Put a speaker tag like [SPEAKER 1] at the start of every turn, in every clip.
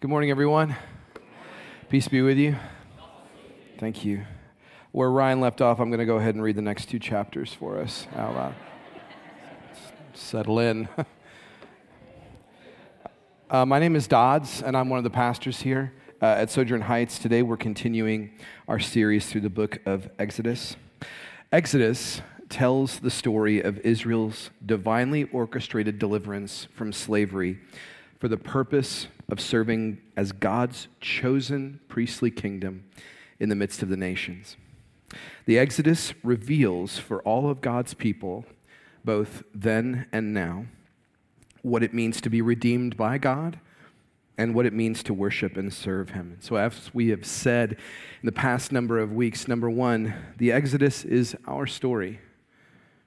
[SPEAKER 1] Good morning, everyone. Peace be with you. Thank you. Where Ryan left off, I'm going to go ahead and read the next two chapters for us. Settle in. Uh, my name is Dodds, and I'm one of the pastors here uh, at Sojourn Heights. Today, we're continuing our series through the book of Exodus. Exodus tells the story of Israel's divinely orchestrated deliverance from slavery for the purpose of serving as God's chosen priestly kingdom in the midst of the nations. The Exodus reveals for all of God's people, both then and now, what it means to be redeemed by God and what it means to worship and serve Him. So, as we have said in the past number of weeks, number one, the Exodus is our story.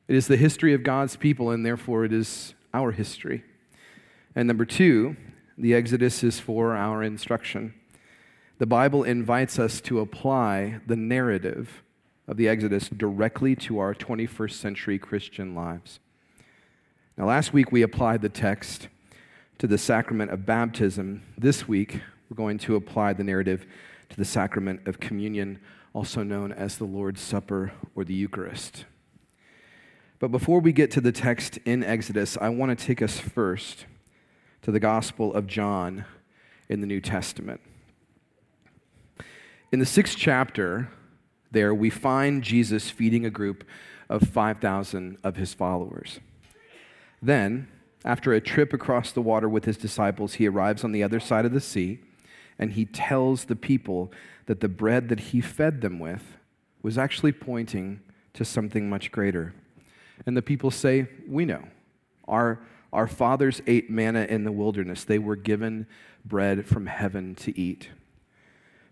[SPEAKER 1] It is the history of God's people, and therefore it is our history. And number two, the Exodus is for our instruction. The Bible invites us to apply the narrative of the Exodus directly to our 21st century Christian lives. Now, last week we applied the text to the sacrament of baptism. This week we're going to apply the narrative to the sacrament of communion, also known as the Lord's Supper or the Eucharist. But before we get to the text in Exodus, I want to take us first to the Gospel of John in the New Testament. In the sixth chapter, there we find Jesus feeding a group of 5,000 of his followers. Then, after a trip across the water with his disciples, he arrives on the other side of the sea and he tells the people that the bread that he fed them with was actually pointing to something much greater. And the people say, We know. Our our fathers ate manna in the wilderness, they were given bread from heaven to eat.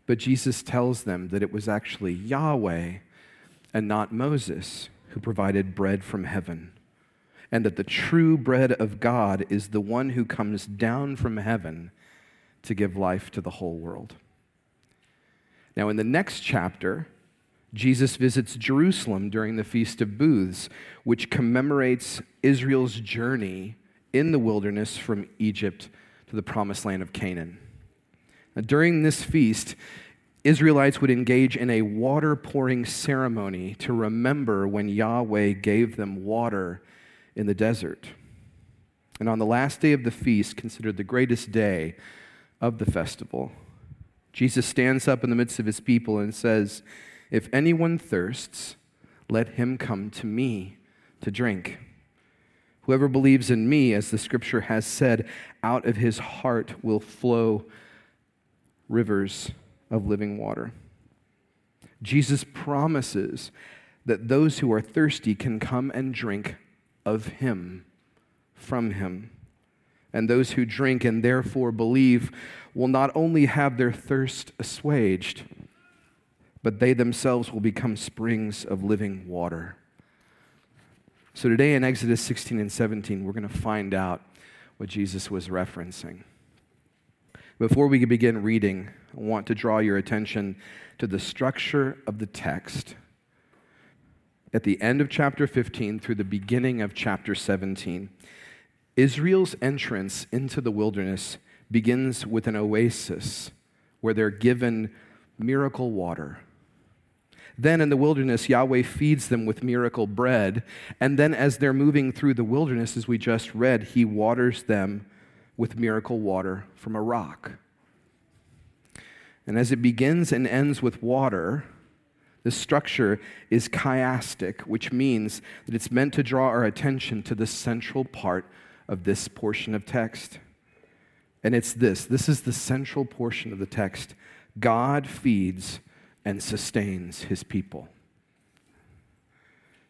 [SPEAKER 1] But Jesus tells them that it was actually Yahweh and not Moses who provided bread from heaven, and that the true bread of God is the one who comes down from heaven to give life to the whole world. Now, in the next chapter, Jesus visits Jerusalem during the Feast of Booths, which commemorates Israel's journey in the wilderness from Egypt to the promised land of Canaan. Now, during this feast, Israelites would engage in a water pouring ceremony to remember when Yahweh gave them water in the desert. And on the last day of the feast, considered the greatest day of the festival, Jesus stands up in the midst of his people and says, If anyone thirsts, let him come to me to drink. Whoever believes in me, as the scripture has said, out of his heart will flow rivers of living water. Jesus promises that those who are thirsty can come and drink of him, from him. And those who drink and therefore believe will not only have their thirst assuaged, but they themselves will become springs of living water. So today in Exodus 16 and 17, we're going to find out what Jesus was referencing. Before we begin reading, I want to draw your attention to the structure of the text. At the end of chapter 15 through the beginning of chapter 17, Israel's entrance into the wilderness begins with an oasis where they're given miracle water then in the wilderness, Yahweh feeds them with miracle bread. And then as they're moving through the wilderness, as we just read, he waters them with miracle water from a rock. And as it begins and ends with water, the structure is chiastic, which means that it's meant to draw our attention to the central part of this portion of text. And it's this this is the central portion of the text. God feeds and sustains his people.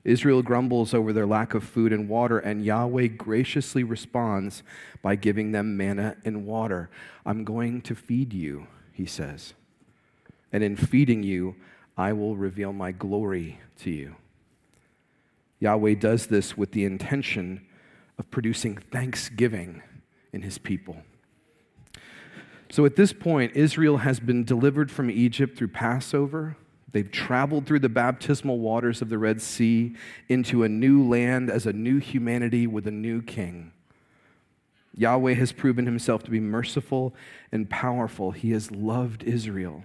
[SPEAKER 1] Israel grumbles over their lack of food and water, and Yahweh graciously responds by giving them manna and water. I'm going to feed you, he says. And in feeding you, I will reveal my glory to you. Yahweh does this with the intention of producing thanksgiving in his people. So at this point, Israel has been delivered from Egypt through Passover. They've traveled through the baptismal waters of the Red Sea into a new land as a new humanity with a new king. Yahweh has proven himself to be merciful and powerful. He has loved Israel.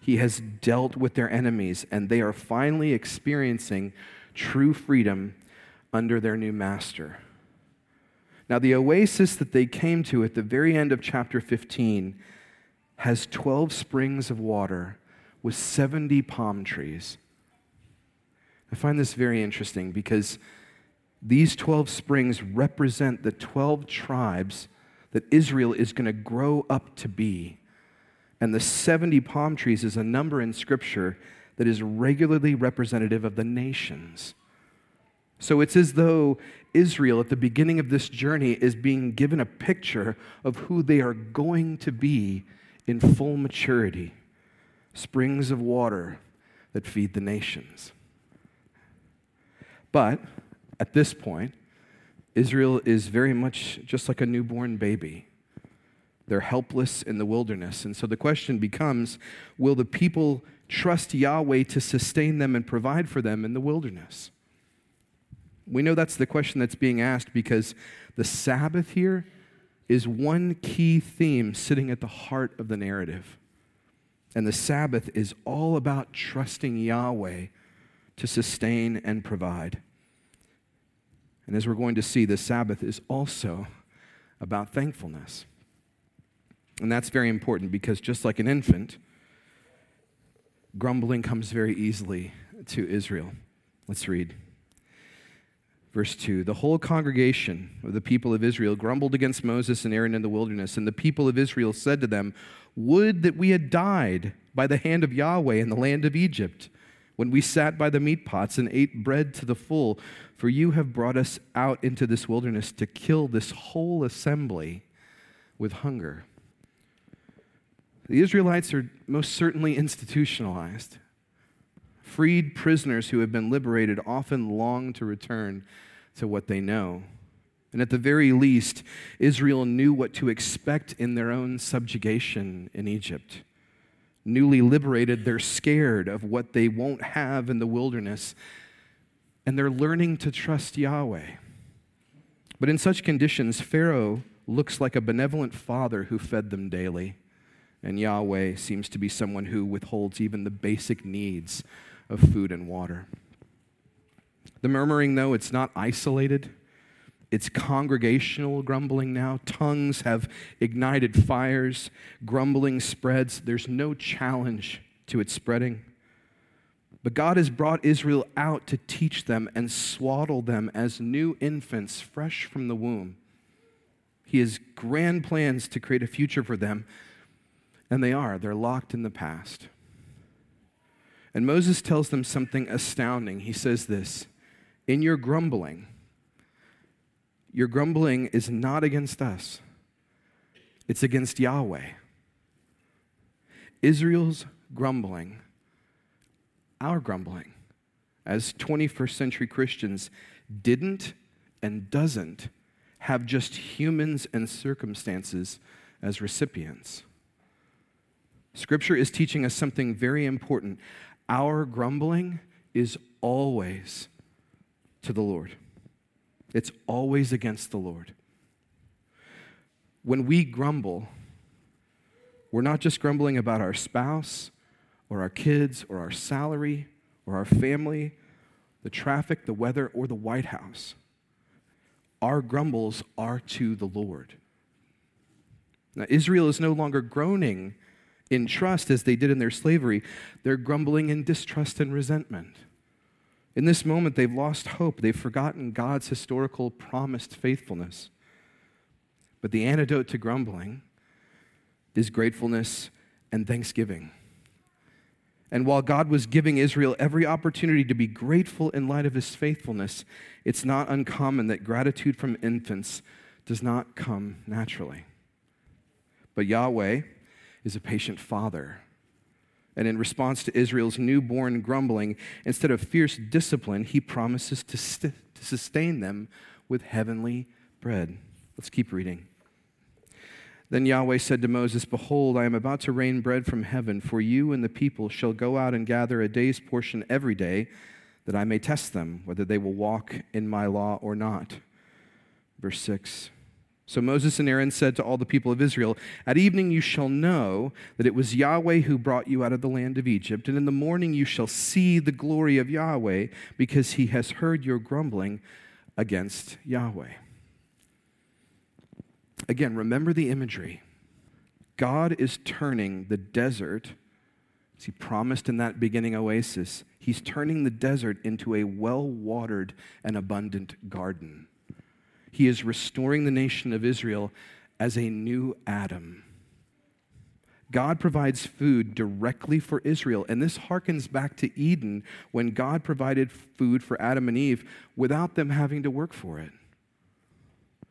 [SPEAKER 1] He has dealt with their enemies, and they are finally experiencing true freedom under their new master. Now, the oasis that they came to at the very end of chapter 15 has 12 springs of water with 70 palm trees. I find this very interesting because these 12 springs represent the 12 tribes that Israel is going to grow up to be. And the 70 palm trees is a number in Scripture that is regularly representative of the nations. So it's as though Israel at the beginning of this journey is being given a picture of who they are going to be in full maturity springs of water that feed the nations. But at this point, Israel is very much just like a newborn baby. They're helpless in the wilderness. And so the question becomes will the people trust Yahweh to sustain them and provide for them in the wilderness? We know that's the question that's being asked because the Sabbath here is one key theme sitting at the heart of the narrative. And the Sabbath is all about trusting Yahweh to sustain and provide. And as we're going to see, the Sabbath is also about thankfulness. And that's very important because just like an infant, grumbling comes very easily to Israel. Let's read. Verse 2 The whole congregation of the people of Israel grumbled against Moses and Aaron in the wilderness, and the people of Israel said to them, Would that we had died by the hand of Yahweh in the land of Egypt, when we sat by the meat pots and ate bread to the full, for you have brought us out into this wilderness to kill this whole assembly with hunger. The Israelites are most certainly institutionalized. Freed prisoners who have been liberated often long to return to what they know. And at the very least, Israel knew what to expect in their own subjugation in Egypt. Newly liberated, they're scared of what they won't have in the wilderness, and they're learning to trust Yahweh. But in such conditions, Pharaoh looks like a benevolent father who fed them daily, and Yahweh seems to be someone who withholds even the basic needs of food and water. The murmuring, though, it's not isolated. It's congregational grumbling now. Tongues have ignited fires. Grumbling spreads. There's no challenge to its spreading. But God has brought Israel out to teach them and swaddle them as new infants fresh from the womb. He has grand plans to create a future for them, and they are. They're locked in the past. And Moses tells them something astounding. He says this in your grumbling, your grumbling is not against us, it's against Yahweh. Israel's grumbling, our grumbling, as 21st century Christians, didn't and doesn't have just humans and circumstances as recipients. Scripture is teaching us something very important. Our grumbling is always to the Lord. It's always against the Lord. When we grumble, we're not just grumbling about our spouse or our kids or our salary or our family, the traffic, the weather, or the White House. Our grumbles are to the Lord. Now, Israel is no longer groaning in trust as they did in their slavery, they're grumbling in distrust and resentment. In this moment, they've lost hope. They've forgotten God's historical promised faithfulness. But the antidote to grumbling is gratefulness and thanksgiving. And while God was giving Israel every opportunity to be grateful in light of his faithfulness, it's not uncommon that gratitude from infants does not come naturally. But Yahweh is a patient father and in response to Israel's newborn grumbling, instead of fierce discipline, he promises to, st- to sustain them with heavenly bread. Let's keep reading. Then Yahweh said to Moses, Behold, I am about to rain bread from heaven, for you and the people shall go out and gather a day's portion every day, that I may test them, whether they will walk in my law or not. Verse 6 So Moses and Aaron said to all the people of Israel, At evening you shall know that it was Yahweh who brought you out of the land of Egypt, and in the morning you shall see the glory of Yahweh, because he has heard your grumbling against Yahweh. Again, remember the imagery. God is turning the desert, as he promised in that beginning oasis, he's turning the desert into a well watered and abundant garden. He is restoring the nation of Israel as a new Adam. God provides food directly for Israel. And this harkens back to Eden when God provided food for Adam and Eve without them having to work for it.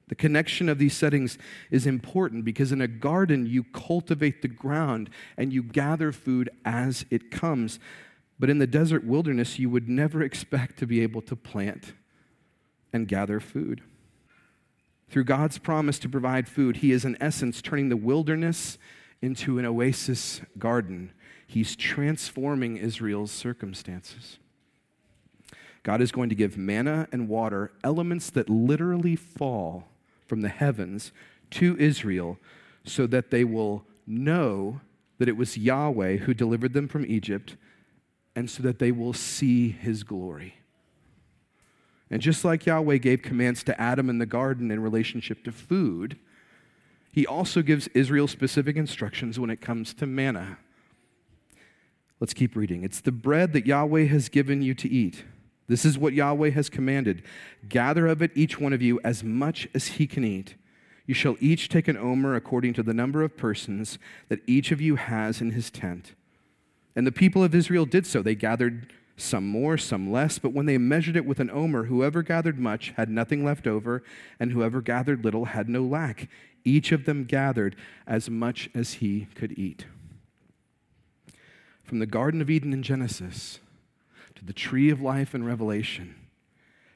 [SPEAKER 1] The connection of these settings is important because in a garden, you cultivate the ground and you gather food as it comes. But in the desert wilderness, you would never expect to be able to plant and gather food. Through God's promise to provide food, He is in essence turning the wilderness into an oasis garden. He's transforming Israel's circumstances. God is going to give manna and water, elements that literally fall from the heavens, to Israel so that they will know that it was Yahweh who delivered them from Egypt and so that they will see his glory. And just like Yahweh gave commands to Adam in the garden in relationship to food, he also gives Israel specific instructions when it comes to manna. Let's keep reading. It's the bread that Yahweh has given you to eat. This is what Yahweh has commanded gather of it each one of you as much as he can eat. You shall each take an omer according to the number of persons that each of you has in his tent. And the people of Israel did so. They gathered some more, some less, but when they measured it with an omer, whoever gathered much had nothing left over, and whoever gathered little had no lack. Each of them gathered as much as he could eat. From the Garden of Eden in Genesis to the tree of life in Revelation,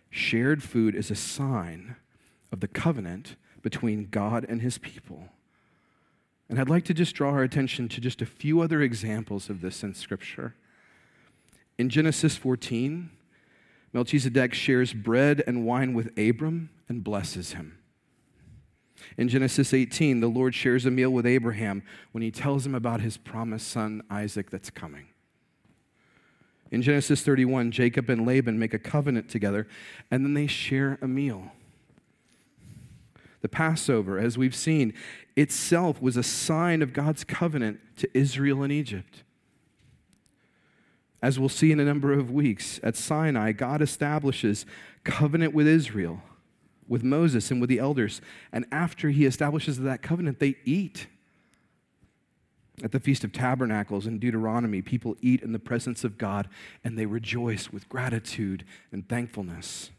[SPEAKER 1] shared food is a sign of the covenant between God and his people. And I'd like to just draw our attention to just a few other examples of this in Scripture. In Genesis 14, Melchizedek shares bread and wine with Abram and blesses him. In Genesis 18, the Lord shares a meal with Abraham when he tells him about his promised son Isaac that's coming. In Genesis 31, Jacob and Laban make a covenant together and then they share a meal. The Passover, as we've seen, itself was a sign of God's covenant to Israel and Egypt. As we'll see in a number of weeks, at Sinai, God establishes covenant with Israel, with Moses, and with the elders. And after he establishes that covenant, they eat. At the Feast of Tabernacles in Deuteronomy, people eat in the presence of God and they rejoice with gratitude and thankfulness.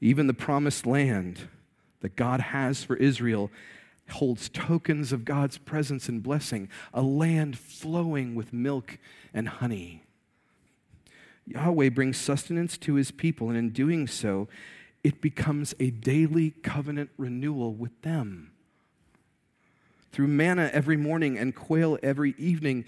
[SPEAKER 1] Even the promised land that God has for Israel holds tokens of God's presence and blessing, a land flowing with milk and honey. Yahweh brings sustenance to his people, and in doing so, it becomes a daily covenant renewal with them. Through manna every morning and quail every evening,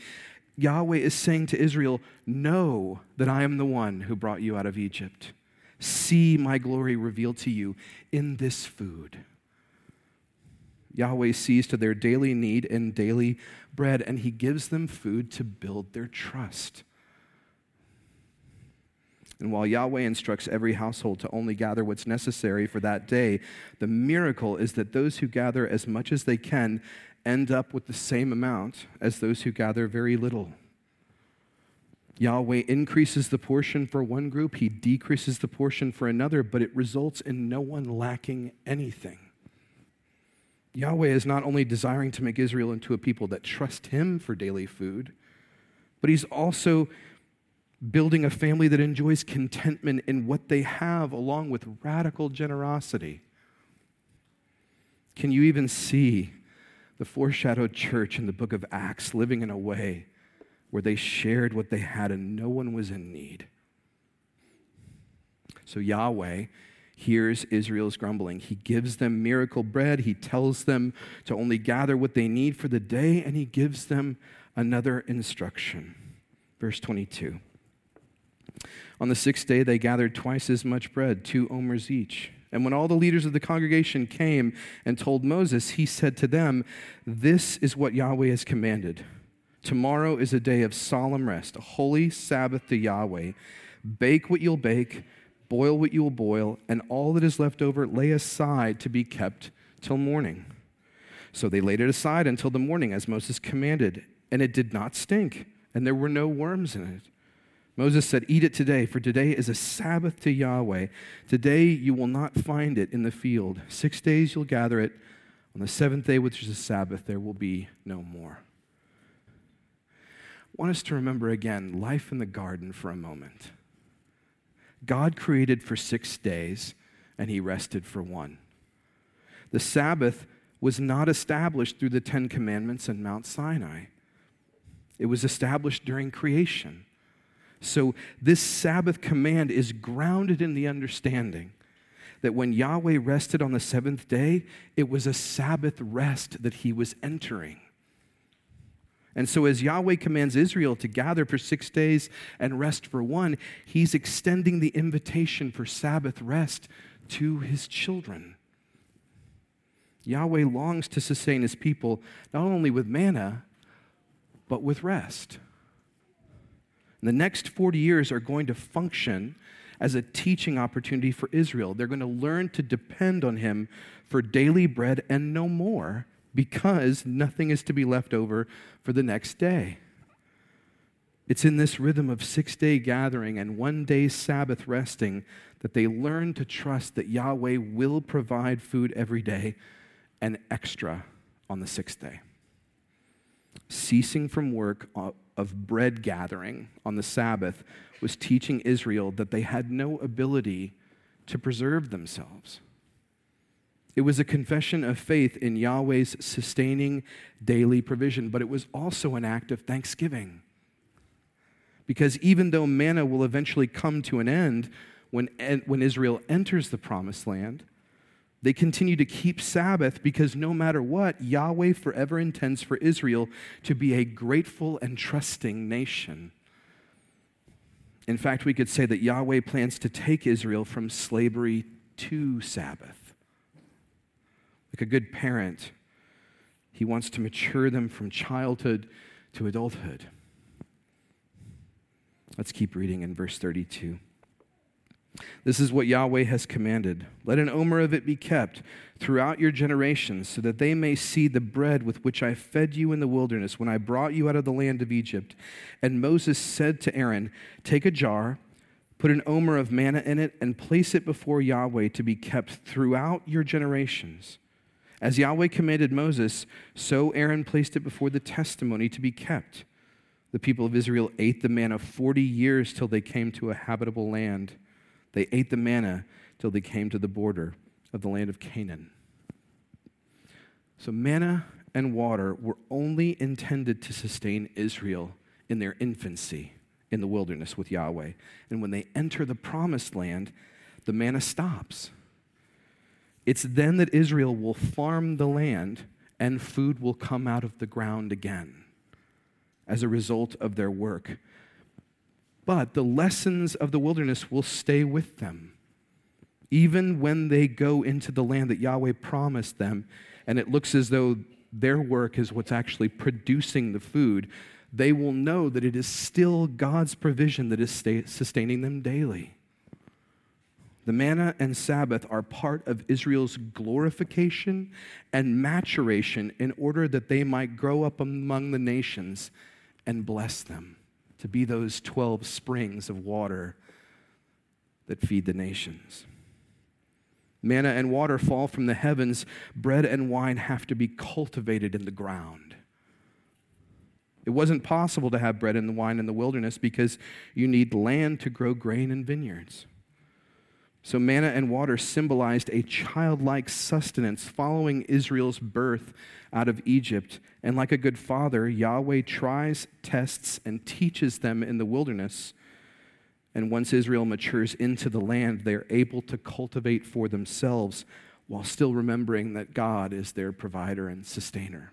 [SPEAKER 1] Yahweh is saying to Israel, Know that I am the one who brought you out of Egypt. See my glory revealed to you in this food. Yahweh sees to their daily need and daily bread, and he gives them food to build their trust. And while Yahweh instructs every household to only gather what's necessary for that day, the miracle is that those who gather as much as they can end up with the same amount as those who gather very little. Yahweh increases the portion for one group, he decreases the portion for another, but it results in no one lacking anything. Yahweh is not only desiring to make Israel into a people that trust him for daily food, but he's also building a family that enjoys contentment in what they have, along with radical generosity. Can you even see the foreshadowed church in the book of Acts living in a way where they shared what they had and no one was in need? So Yahweh hears Israel's grumbling. He gives them miracle bread. He tells them to only gather what they need for the day, and he gives them another instruction. Verse 22. On the sixth day, they gathered twice as much bread, two omers each. And when all the leaders of the congregation came and told Moses, he said to them, This is what Yahweh has commanded. Tomorrow is a day of solemn rest, a holy Sabbath to Yahweh. Bake what you'll bake, boil what you will boil, and all that is left over lay aside to be kept till morning. So they laid it aside until the morning, as Moses commanded, and it did not stink, and there were no worms in it. Moses said, Eat it today, for today is a Sabbath to Yahweh. Today you will not find it in the field. Six days you'll gather it. On the seventh day, which is a Sabbath, there will be no more. I want us to remember again life in the garden for a moment. God created for six days, and he rested for one. The Sabbath was not established through the Ten Commandments and Mount Sinai, it was established during creation. So, this Sabbath command is grounded in the understanding that when Yahweh rested on the seventh day, it was a Sabbath rest that he was entering. And so, as Yahweh commands Israel to gather for six days and rest for one, he's extending the invitation for Sabbath rest to his children. Yahweh longs to sustain his people not only with manna, but with rest. The next 40 years are going to function as a teaching opportunity for Israel. They're going to learn to depend on him for daily bread and no more because nothing is to be left over for the next day. It's in this rhythm of six day gathering and one day Sabbath resting that they learn to trust that Yahweh will provide food every day and extra on the sixth day. Ceasing from work uh, of bread gathering on the Sabbath was teaching Israel that they had no ability to preserve themselves. It was a confession of faith in Yahweh's sustaining daily provision, but it was also an act of thanksgiving. Because even though manna will eventually come to an end when, when Israel enters the promised land, they continue to keep Sabbath because no matter what, Yahweh forever intends for Israel to be a grateful and trusting nation. In fact, we could say that Yahweh plans to take Israel from slavery to Sabbath. Like a good parent, he wants to mature them from childhood to adulthood. Let's keep reading in verse 32. This is what Yahweh has commanded. Let an omer of it be kept throughout your generations, so that they may see the bread with which I fed you in the wilderness when I brought you out of the land of Egypt. And Moses said to Aaron, Take a jar, put an omer of manna in it, and place it before Yahweh to be kept throughout your generations. As Yahweh commanded Moses, so Aaron placed it before the testimony to be kept. The people of Israel ate the manna 40 years till they came to a habitable land. They ate the manna till they came to the border of the land of Canaan. So, manna and water were only intended to sustain Israel in their infancy in the wilderness with Yahweh. And when they enter the promised land, the manna stops. It's then that Israel will farm the land and food will come out of the ground again as a result of their work but the lessons of the wilderness will stay with them. Even when they go into the land that Yahweh promised them, and it looks as though their work is what's actually producing the food, they will know that it is still God's provision that is sustaining them daily. The manna and Sabbath are part of Israel's glorification and maturation in order that they might grow up among the nations and bless them to be those 12 springs of water that feed the nations. Manna and water fall from the heavens, bread and wine have to be cultivated in the ground. It wasn't possible to have bread and wine in the wilderness because you need land to grow grain and vineyards. So, manna and water symbolized a childlike sustenance following Israel's birth out of Egypt. And like a good father, Yahweh tries, tests, and teaches them in the wilderness. And once Israel matures into the land, they're able to cultivate for themselves while still remembering that God is their provider and sustainer.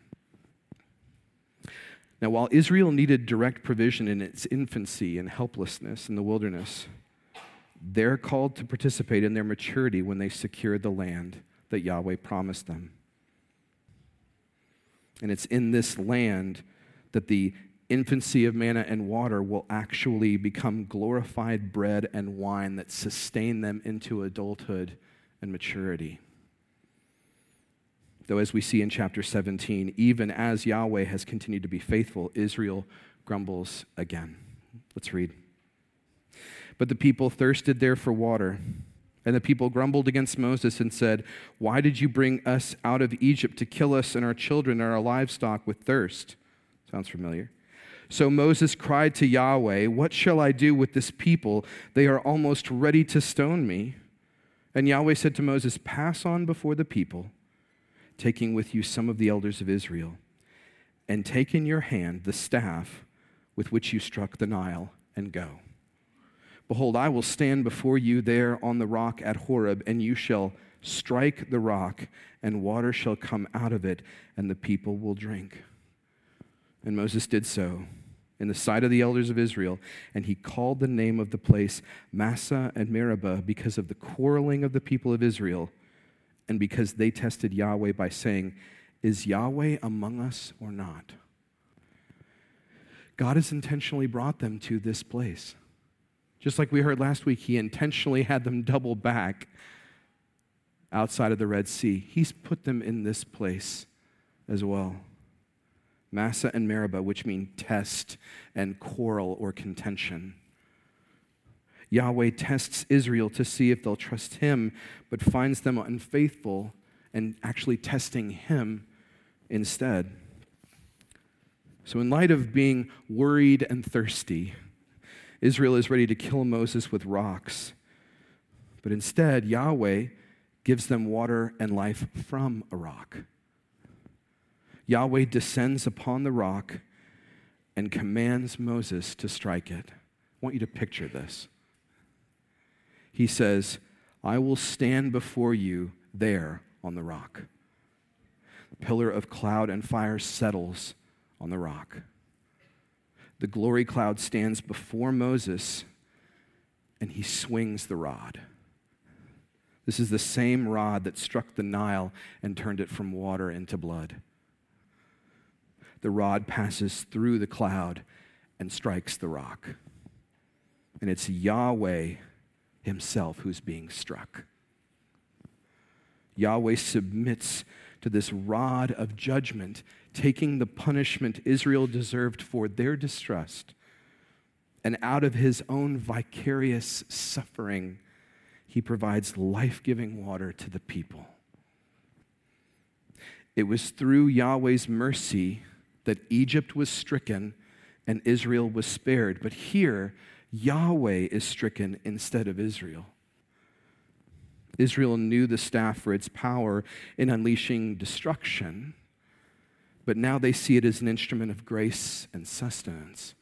[SPEAKER 1] Now, while Israel needed direct provision in its infancy and helplessness in the wilderness, they're called to participate in their maturity when they secure the land that Yahweh promised them. And it's in this land that the infancy of manna and water will actually become glorified bread and wine that sustain them into adulthood and maturity. Though, as we see in chapter 17, even as Yahweh has continued to be faithful, Israel grumbles again. Let's read. But the people thirsted there for water. And the people grumbled against Moses and said, Why did you bring us out of Egypt to kill us and our children and our livestock with thirst? Sounds familiar. So Moses cried to Yahweh, What shall I do with this people? They are almost ready to stone me. And Yahweh said to Moses, Pass on before the people, taking with you some of the elders of Israel, and take in your hand the staff with which you struck the Nile, and go. Behold, I will stand before you there on the rock at Horeb, and you shall strike the rock, and water shall come out of it, and the people will drink. And Moses did so in the sight of the elders of Israel, and he called the name of the place Massah and Meribah because of the quarreling of the people of Israel, and because they tested Yahweh by saying, Is Yahweh among us or not? God has intentionally brought them to this place. Just like we heard last week, he intentionally had them double back outside of the Red Sea. He's put them in this place as well. Massah and Meribah, which mean test and quarrel or contention. Yahweh tests Israel to see if they'll trust him, but finds them unfaithful and actually testing him instead. So, in light of being worried and thirsty, Israel is ready to kill Moses with rocks. But instead, Yahweh gives them water and life from a rock. Yahweh descends upon the rock and commands Moses to strike it. I want you to picture this. He says, I will stand before you there on the rock. The pillar of cloud and fire settles on the rock the glory cloud stands before Moses and he swings the rod. This is the same rod that struck the Nile and turned it from water into blood. The rod passes through the cloud and strikes the rock. And it's Yahweh himself who's being struck. Yahweh submits to this rod of judgment taking the punishment Israel deserved for their distrust. And out of his own vicarious suffering, he provides life giving water to the people. It was through Yahweh's mercy that Egypt was stricken and Israel was spared. But here, Yahweh is stricken instead of Israel. Israel knew the staff for its power in unleashing destruction but now they see it as an instrument of grace and sustenance.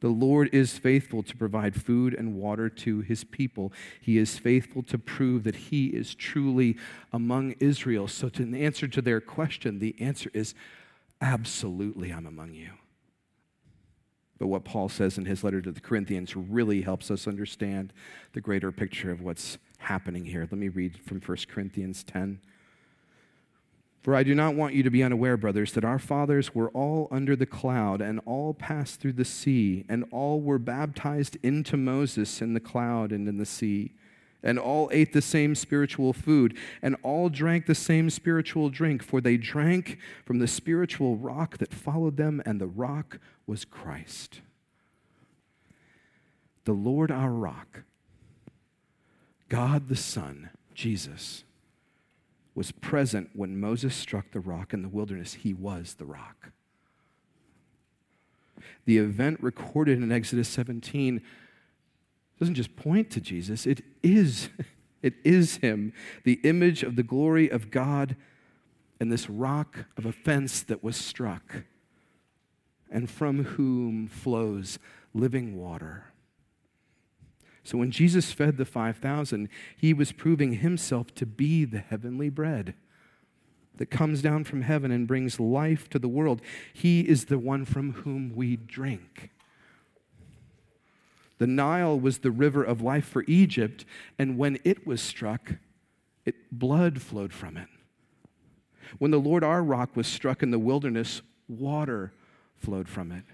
[SPEAKER 1] The Lord is faithful to provide food and water to his people. He is faithful to prove that he is truly among Israel. So, to answer to their question, the answer is absolutely, I'm among you. But what Paul says in his letter to the Corinthians really helps us understand the greater picture of what's happening here. Let me read from 1 Corinthians 10. For I do not want you to be unaware, brothers, that our fathers were all under the cloud, and all passed through the sea, and all were baptized into Moses in the cloud and in the sea. And all ate the same spiritual food, and all drank the same spiritual drink, for they drank from the spiritual rock that followed them, and the rock was Christ. The Lord our rock, God the Son, Jesus was present when Moses struck the rock in the wilderness. He was the rock. The event recorded in Exodus 17 doesn't just point to Jesus, it is, it is him, the image of the glory of God and this rock of offense that was struck, and from whom flows living water. So when Jesus fed the 5,000, he was proving himself to be the heavenly bread that comes down from heaven and brings life to the world. He is the one from whom we drink. The Nile was the river of life for Egypt, and when it was struck, it, blood flowed from it. When the Lord our rock was struck in the wilderness, water flowed from it.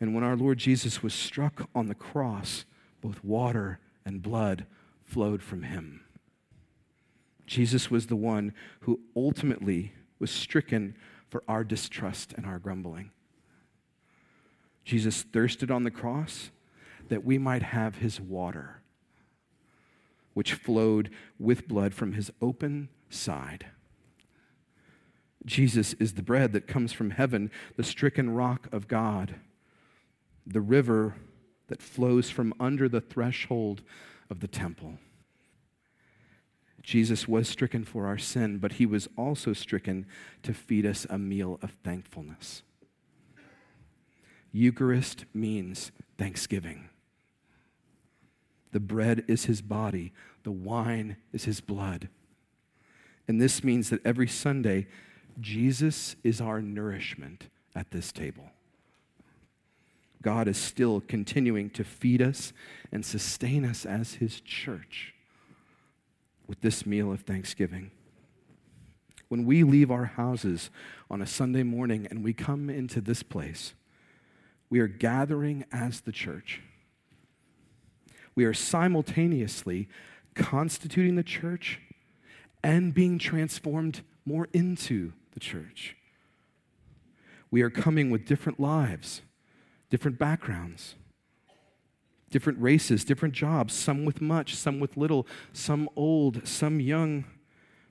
[SPEAKER 1] And when our Lord Jesus was struck on the cross, both water and blood flowed from him. Jesus was the one who ultimately was stricken for our distrust and our grumbling. Jesus thirsted on the cross that we might have his water, which flowed with blood from his open side. Jesus is the bread that comes from heaven, the stricken rock of God, the river that flows from under the threshold of the temple. Jesus was stricken for our sin, but he was also stricken to feed us a meal of thankfulness. Eucharist means thanksgiving. The bread is his body, the wine is his blood. And this means that every Sunday, Jesus is our nourishment at this table. God is still continuing to feed us and sustain us as his church with this meal of thanksgiving. When we leave our houses on a Sunday morning and we come into this place, we are gathering as the church we are simultaneously constituting the church and being transformed more into the church. We are coming with different lives, different backgrounds, different races, different jobs, some with much, some with little, some old, some young.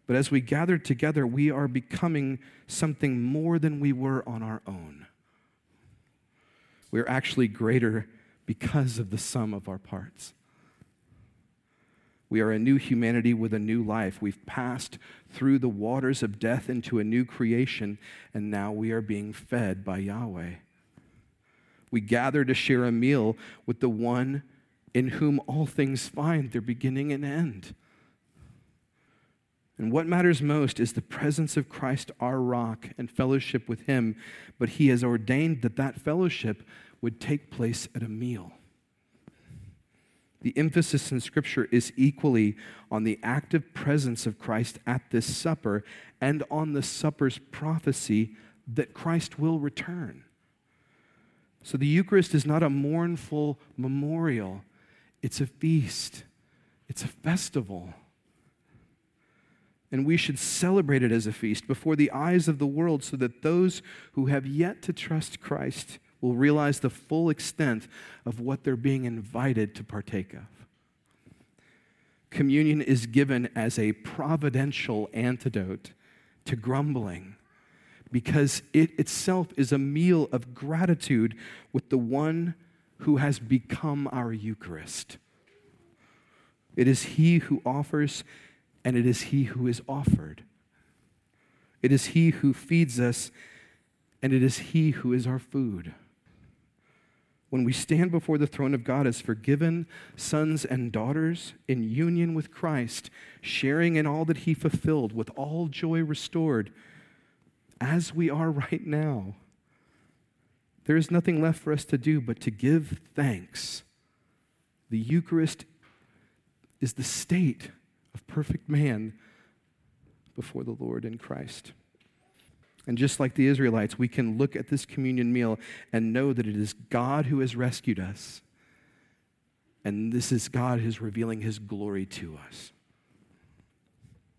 [SPEAKER 1] But as we gather together, we are becoming something more than we were on our own. We're actually greater because of the sum of our parts. We are a new humanity with a new life. We've passed through the waters of death into a new creation, and now we are being fed by Yahweh. We gather to share a meal with the one in whom all things find their beginning and end. And what matters most is the presence of Christ, our rock, and fellowship with Him. But He has ordained that that fellowship would take place at a meal. The emphasis in Scripture is equally on the active presence of Christ at this supper and on the supper's prophecy that Christ will return. So the Eucharist is not a mournful memorial, it's a feast, it's a festival. And we should celebrate it as a feast before the eyes of the world so that those who have yet to trust Christ will realize the full extent of what they're being invited to partake of. Communion is given as a providential antidote to grumbling because it itself is a meal of gratitude with the one who has become our Eucharist. It is He who offers, and it is He who is offered. It is He who feeds us, and it is He who is our food when we stand before the throne of God as forgiven sons and daughters in union with Christ, sharing in all that He fulfilled, with all joy restored, as we are right now, there is nothing left for us to do but to give thanks. The Eucharist is the state of perfect man before the Lord in Christ. And just like the Israelites, we can look at this communion meal and know that it is God who has rescued us. And this is God who's revealing his glory to us.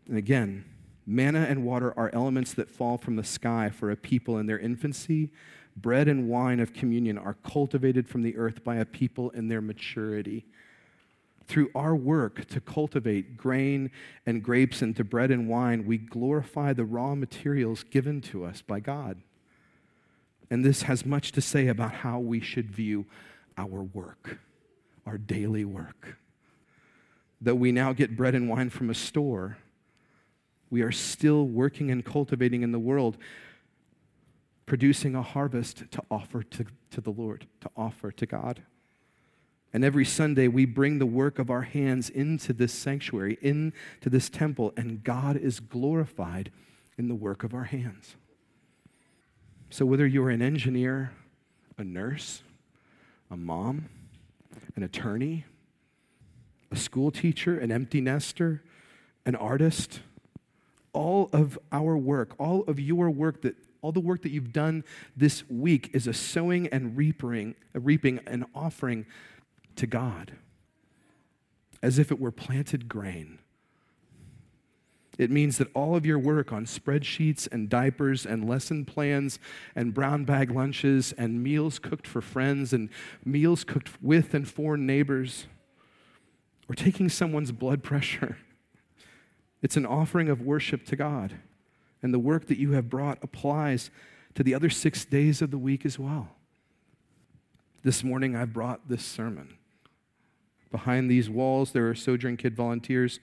[SPEAKER 1] And again, manna and water are elements that fall from the sky for a people in their infancy. Bread and wine of communion are cultivated from the earth by a people in their maturity through our work to cultivate grain and grapes into bread and wine, we glorify the raw materials given to us by God. And this has much to say about how we should view our work, our daily work. Though we now get bread and wine from a store, we are still working and cultivating in the world, producing a harvest to offer to, to the Lord, to offer to God. And every Sunday, we bring the work of our hands into this sanctuary, into this temple, and God is glorified in the work of our hands. So, whether you're an engineer, a nurse, a mom, an attorney, a school teacher, an empty nester, an artist. All of our work, all of your work that all the work that you've done this week is a sowing and reaping, a reaping and offering to God as if it were planted grain. It means that all of your work on spreadsheets and diapers and lesson plans and brown bag lunches and meals cooked for friends and meals cooked with and for neighbors or taking someone's blood pressure, it's an offering of worship to God. And the work that you have brought applies to the other six days of the week as well. This morning, I brought this sermon. Behind these walls, there are Sojourn Kid volunteers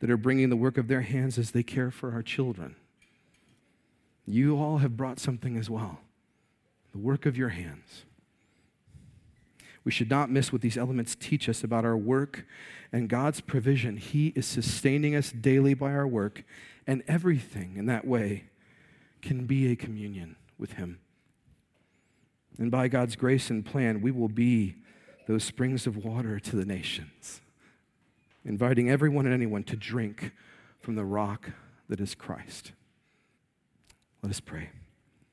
[SPEAKER 1] that are bringing the work of their hands as they care for our children. You all have brought something as well the work of your hands. We should not miss what these elements teach us about our work and God's provision. He is sustaining us daily by our work, and everything in that way can be a communion with Him. And by God's grace and plan, we will be those springs of water to the nations, inviting everyone and anyone to drink from the rock that is Christ. Let us pray.